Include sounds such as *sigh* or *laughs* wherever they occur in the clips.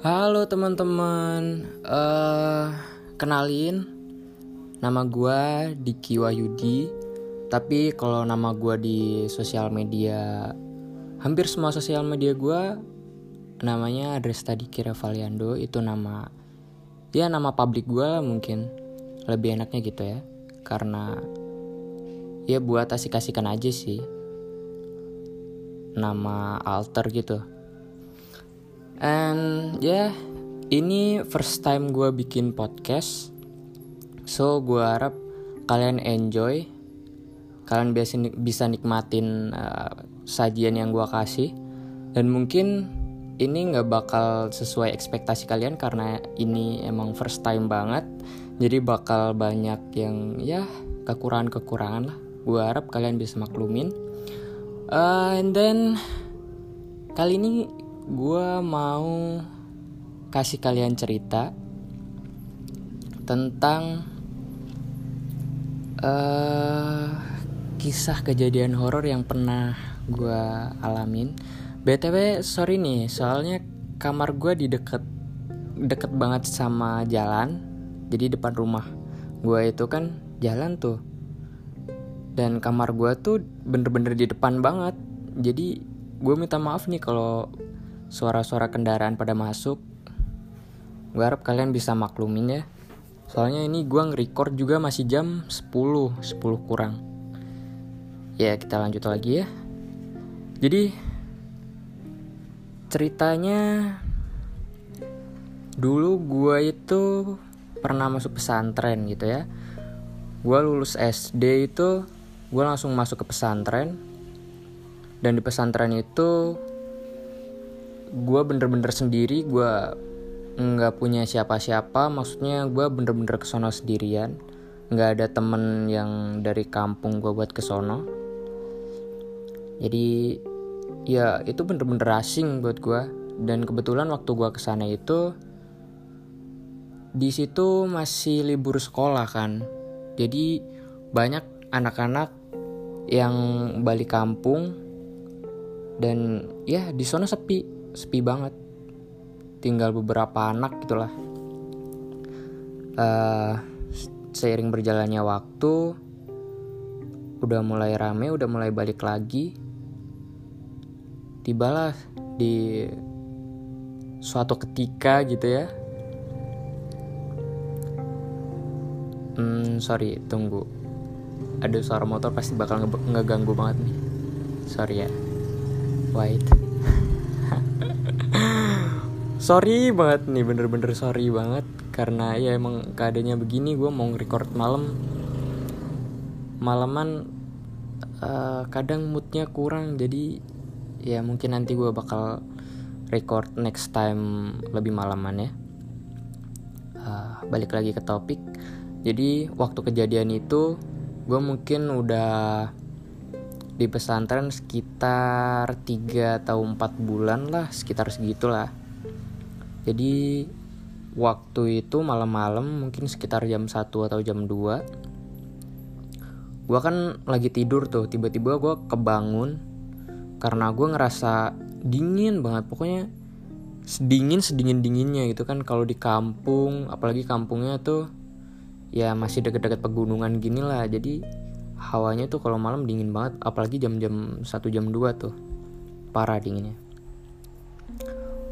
Halo teman-teman, uh, kenalin nama gue Diki Wahyudi. Tapi kalau nama gue di sosial media, hampir semua sosial media gue namanya Adresta Diki Revaliando. Itu nama ya nama publik gue mungkin lebih enaknya gitu ya. Karena ya buat asik-asikan aja sih. Nama alter gitu and ya yeah, ini first time gue bikin podcast. So gue harap kalian enjoy. Kalian biasa bisa nikmatin uh, sajian yang gue kasih. Dan mungkin ini nggak bakal sesuai ekspektasi kalian karena ini emang first time banget. Jadi bakal banyak yang ya kekurangan-kekurangan lah. Gue harap kalian bisa maklumin. Uh, and then kali ini gue mau kasih kalian cerita tentang uh, kisah kejadian horor yang pernah gue alamin. Btw sorry nih soalnya kamar gue di deket deket banget sama jalan. Jadi depan rumah gue itu kan jalan tuh. Dan kamar gue tuh bener-bener di depan banget. Jadi gue minta maaf nih kalau suara-suara kendaraan pada masuk. Gue harap kalian bisa maklumin ya. Soalnya ini gue nge-record juga masih jam 10 10 kurang. Ya kita lanjut lagi ya. Jadi ceritanya dulu gue itu pernah masuk pesantren gitu ya. Gue lulus SD itu gue langsung masuk ke pesantren. Dan di pesantren itu gue bener-bener sendiri gue nggak punya siapa-siapa. Maksudnya gue bener-bener kesono sendirian. Nggak ada temen yang dari kampung gue buat kesono jadi ya itu bener-bener asing buat gue dan kebetulan waktu gue ke sana itu di situ masih libur sekolah kan. Jadi banyak anak-anak yang balik kampung. Dan ya di sana sepi sepi banget. Tinggal beberapa anak gitulah. Uh, seiring berjalannya waktu udah mulai rame udah mulai balik lagi. Tibalah di suatu ketika gitu ya. Hmm sorry tunggu. Ada suara motor pasti bakal nge ngeganggu banget nih. Sorry ya. Wait *laughs* sorry banget nih bener-bener sorry banget. Karena ya emang keadaannya begini gue mau record malam. Malaman uh, kadang moodnya kurang jadi ya mungkin nanti gue bakal record next time lebih malaman ya. Uh, balik lagi ke topik. Jadi waktu kejadian itu gue mungkin udah di pesantren sekitar 3 atau 4 bulan lah sekitar segitulah. Jadi waktu itu malam-malam mungkin sekitar jam 1 atau jam 2 gue kan lagi tidur tuh tiba-tiba gue kebangun karena gue ngerasa dingin banget. Pokoknya sedingin sedingin dinginnya gitu kan kalau di kampung apalagi kampungnya tuh ya masih deket-deket pegunungan gini lah. Jadi hawanya tuh kalau malam dingin banget apalagi jam-jam satu jam 2 tuh. Parah dinginnya.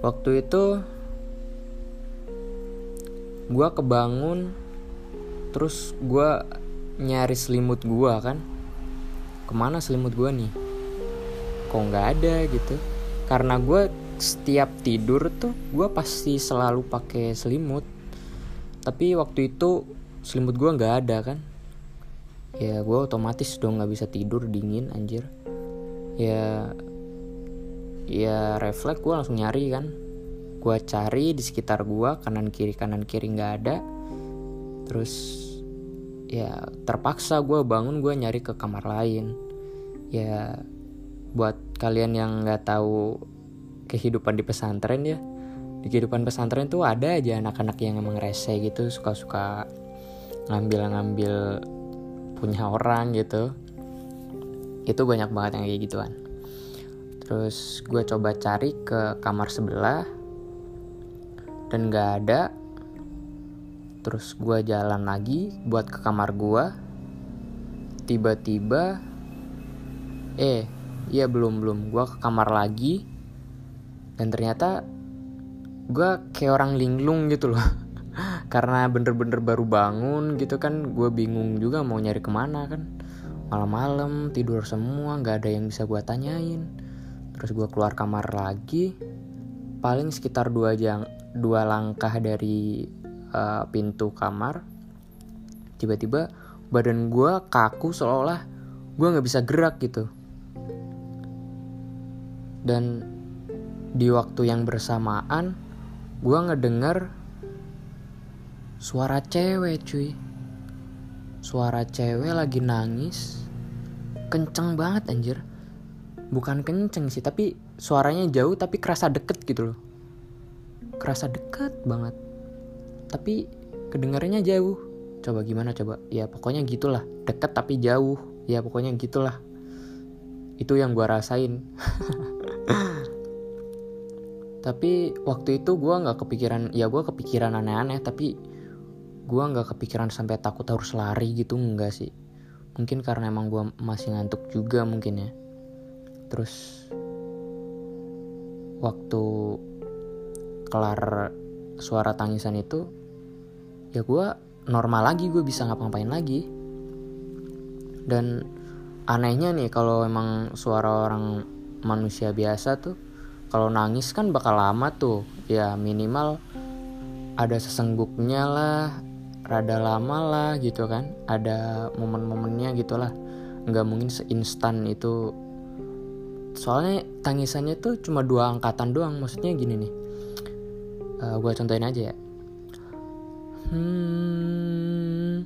Waktu itu gue kebangun terus gue nyari selimut gue kan. Ke mana selimut gue nih? Kok nggak ada gitu? Karena gue setiap tidur tuh gue pasti selalu pakai selimut. Tapi waktu itu selimut gue nggak ada kan ya gue otomatis dong nggak bisa tidur dingin anjir. Ya ya refleks gue langsung nyari kan. Gue cari di sekitar gue kanan kiri kanan kiri nggak ada. Terus ya terpaksa gue bangun gue nyari ke kamar lain. Ya buat kalian yang nggak tahu kehidupan di pesantren ya di kehidupan pesantren tuh ada aja anak-anak yang emang rese gitu suka-suka ngambil-ngambil punya orang gitu itu banyak banget yang kayak gituan. Terus gue coba cari ke kamar sebelah dan nggak ada. Terus gue jalan lagi buat ke kamar gue tiba-tiba eh iya belum belum. Gue ke kamar lagi dan ternyata gue kayak orang linglung gitu loh karena bener-bener baru bangun gitu kan gue bingung juga mau nyari ke mana kan. Malam-malam tidur semua nggak ada yang bisa gue tanyain. Terus gue keluar kamar lagi. Paling sekitar dua jam dua langkah dari uh, pintu kamar tiba-tiba badan gue kaku seolah-olah gue nggak bisa gerak gitu. Dan di waktu yang bersamaan gue ngedenger suara cewek cuy. Suara cewek lagi nangis. Kenceng banget anjir. Bukan kenceng sih tapi suaranya jauh tapi kerasa deket gitu loh. Kerasa deket banget. Tapi kedengarannya jauh. Coba gimana coba? Ya pokoknya gitulah. Deket tapi jauh. Ya pokoknya gitulah. Itu yang gue rasain. *laughs* Tapi waktu itu gue nggak kepikiran ya gue kepikiran aneh-aneh tapi gue nggak kepikiran sampai takut harus lari gitu enggak sih. Mungkin karena emang gue masih ngantuk juga mungkin ya. Terus waktu kelar suara tangisan itu ya gue normal lagi gue bisa ngapa-ngapain lagi. Dan anehnya nih kalau emang suara orang manusia biasa tuh kalau nangis kan bakal lama tuh. Ya minimal ada sesengguknya lah rada lama lah gitu kan. Ada momen-momennya gitulah nggak mungkin seinstan itu. Soalnya tangisannya tuh cuma dua angkatan doang. Maksudnya gini nih. Uh, eh, gue contohin aja ya. Hmm.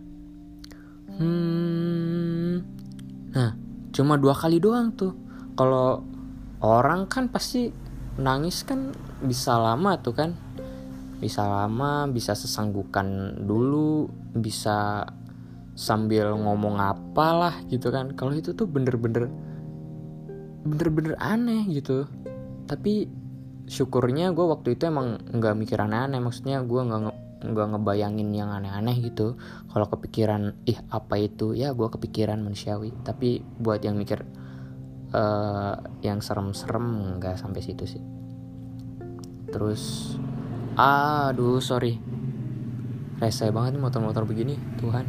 Hmm. Nah cuma dua kali doang tuh. Kalau orang kan pasti nangis kan bisa lama tuh kan bisa lama bisa sesanggukan dulu bisa sambil ngomong apalah gitu kan. Kalau itu tuh bener-bener bener-bener aneh gitu. Tapi syukurnya gue waktu itu emang nggak mikir aneh-aneh maksudnya gue nggak nggak ngebayangin yang aneh-aneh gitu. Kalau kepikiran ih apa itu? Ya gue kepikiran manusiawi. Tapi buat yang mikir uh, yang serem-serem nggak sampai situ sih. Terus aduh sorry. Rese banget motor-motor begini Tuhan.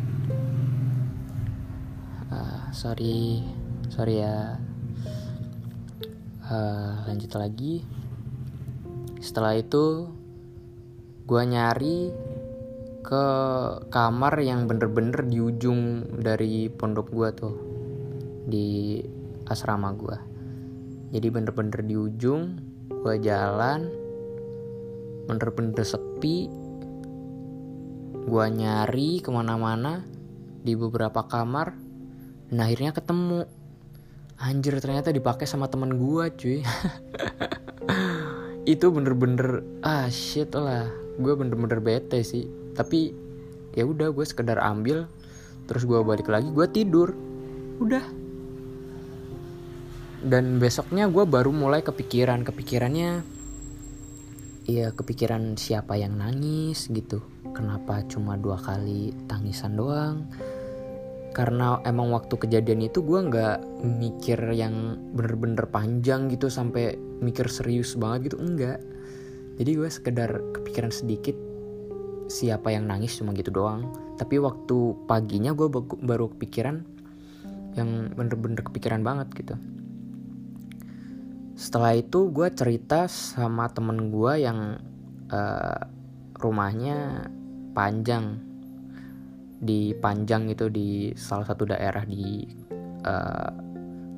Uh, sorry. Sorry ya. Uh, lanjut lagi. Setelah itu gue nyari ke kamar yang bener-bener di ujung dari pondok gue tuh. Di asrama gue jadi bener-bener di ujung gue jalan bener-bener sepi. Gue nyari ke mana-mana di beberapa kamar dan akhirnya ketemu. Anjir ternyata dipakai sama temen gue cuy. *laughs* Itu bener-bener ah shit lah. Gue bener-bener bete sih. Tapi ya udah gue sekedar ambil Terus gue balik lagi gue tidur. Udah. Dan besoknya gue baru mulai kepikiran. Kepikirannya Iya kepikiran siapa yang nangis gitu. Kenapa cuma dua kali tangisan doang? Karena emang waktu kejadian itu gue nggak mikir yang bener-bener panjang gitu sampai mikir serius banget gitu enggak. Jadi gue sekedar kepikiran sedikit siapa yang nangis cuma gitu doang. Tapi waktu paginya gue baru kepikiran yang bener-bener kepikiran banget gitu setelah itu gue cerita sama temen gue yang uh, rumahnya panjang di Panjang itu di salah satu daerah di uh,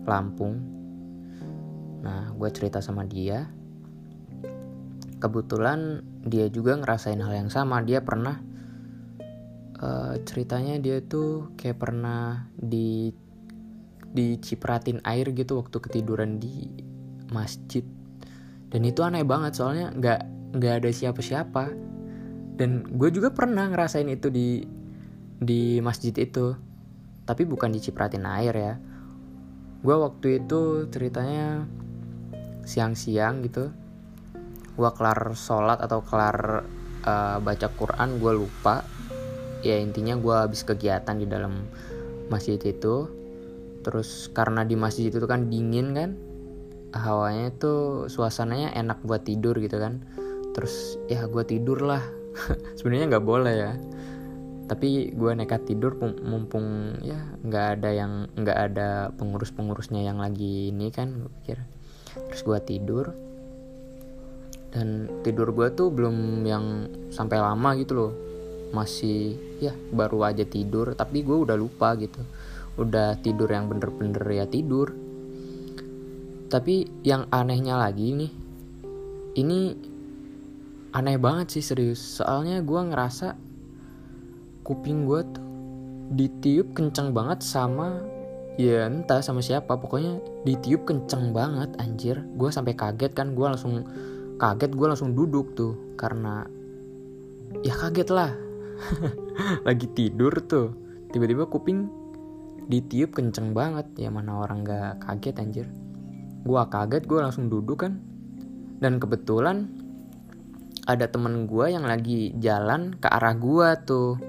Lampung. Nah, gue cerita sama dia. Kebetulan dia juga ngerasain hal yang sama. Dia pernah uh, ceritanya dia tuh kayak pernah di dicipratin air gitu waktu ketiduran di masjid. Dan itu aneh banget soalnya nggak nggak ada siapa-siapa. Dan gue juga pernah ngerasain itu di di masjid itu. Tapi bukan dicipratin air ya. Gue waktu itu ceritanya siang-siang gitu. Gue kelar sholat atau kelar uh, baca Quran gue lupa. Ya intinya gue habis kegiatan di dalam masjid itu. Terus karena di masjid itu kan dingin kan hawanya itu suasananya enak buat tidur gitu kan. Terus ya gue tidur lah. *laughs* Sebenarnya nggak boleh ya. Tapi gue nekat tidur mumpung ya nggak ada yang nggak ada pengurus pengurusnya yang lagi ini kan gue pikir. Terus gue tidur. Dan tidur gue tuh belum yang sampai lama gitu loh. Masih ya baru aja tidur. Tapi gue udah lupa gitu. Udah tidur yang bener-bener ya tidur tapi yang anehnya lagi nih ini aneh banget sih serius. Soalnya gue ngerasa kuping gue tuh ditiup kenceng banget sama ya entah sama siapa pokoknya ditiup kenceng banget anjir. Gue sampai kaget kan gue langsung kaget gue langsung duduk tuh karena ya kaget lah. *laughs* Lagi tidur tuh tiba-tiba kuping ditiup kenceng banget ya mana orang gak kaget anjir gue kaget gue langsung duduk kan. Dan kebetulan ada temen gue yang lagi jalan ke arah gue tuh.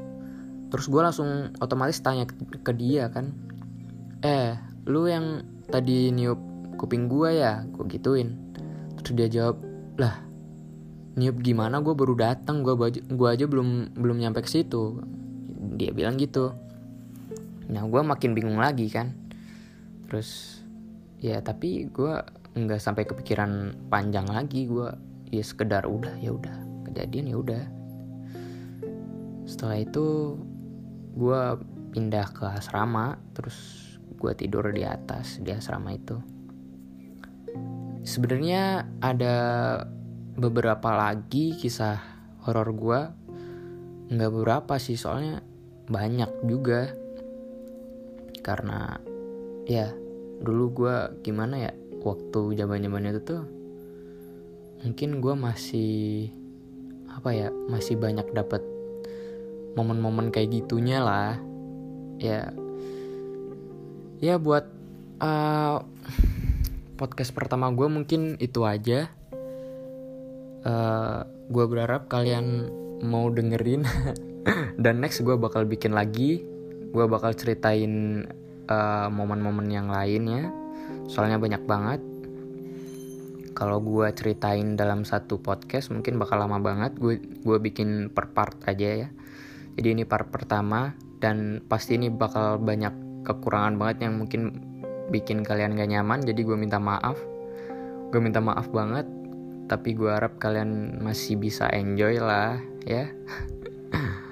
Terus gue langsung otomatis tanya ke, ke dia kan. Eh lu yang tadi niup kuping gue ya? Gue gituin. Terus dia jawab lah niup gimana? Gue baru datang gue gue aja belum belum nyampe ke situ. Dia bilang gitu. Nah gue makin bingung lagi kan. Terus ya tapi gue nggak sampai kepikiran panjang lagi. Gue ya sekedar udah ya udah. Kejadian ya udah. Setelah itu gue pindah ke asrama terus gue tidur di atas di asrama itu. Sebenarnya ada beberapa lagi kisah horor gue nggak beberapa sih soalnya banyak juga. Karena ya dulu gue gimana ya waktu zaman zamannya itu tuh mungkin gue masih apa ya masih banyak dapat momen-momen kayak gitunya lah. Ya ya buat uh, podcast pertama gue mungkin itu aja. Uh, eh, gue berharap kalian mau dengerin. *laughs* Dan next gue bakal bikin lagi. Gue bakal ceritain momen momen-momen yang lainnya soalnya banyak banget. Kalau gue ceritain dalam satu podcast mungkin bakal lama banget. Gue gue bikin per part aja ya. Jadi ini part pertama dan pasti ini bakal banyak kekurangan banget yang mungkin bikin kalian gak nyaman. Jadi gue minta maaf. Gue minta maaf banget tapi gue harap kalian masih bisa enjoy lah ya. *laughs*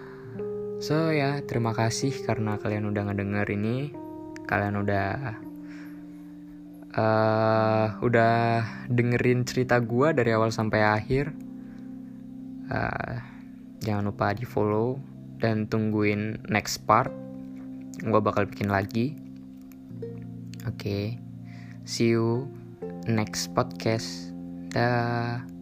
So ya terima kasih karena kalian udah ngedenger ini kalian udah uh, udah dengerin cerita gue dari awal sampai akhir uh, jangan lupa di follow dan tungguin next part gue bakal bikin lagi oke okay. see you next podcast dah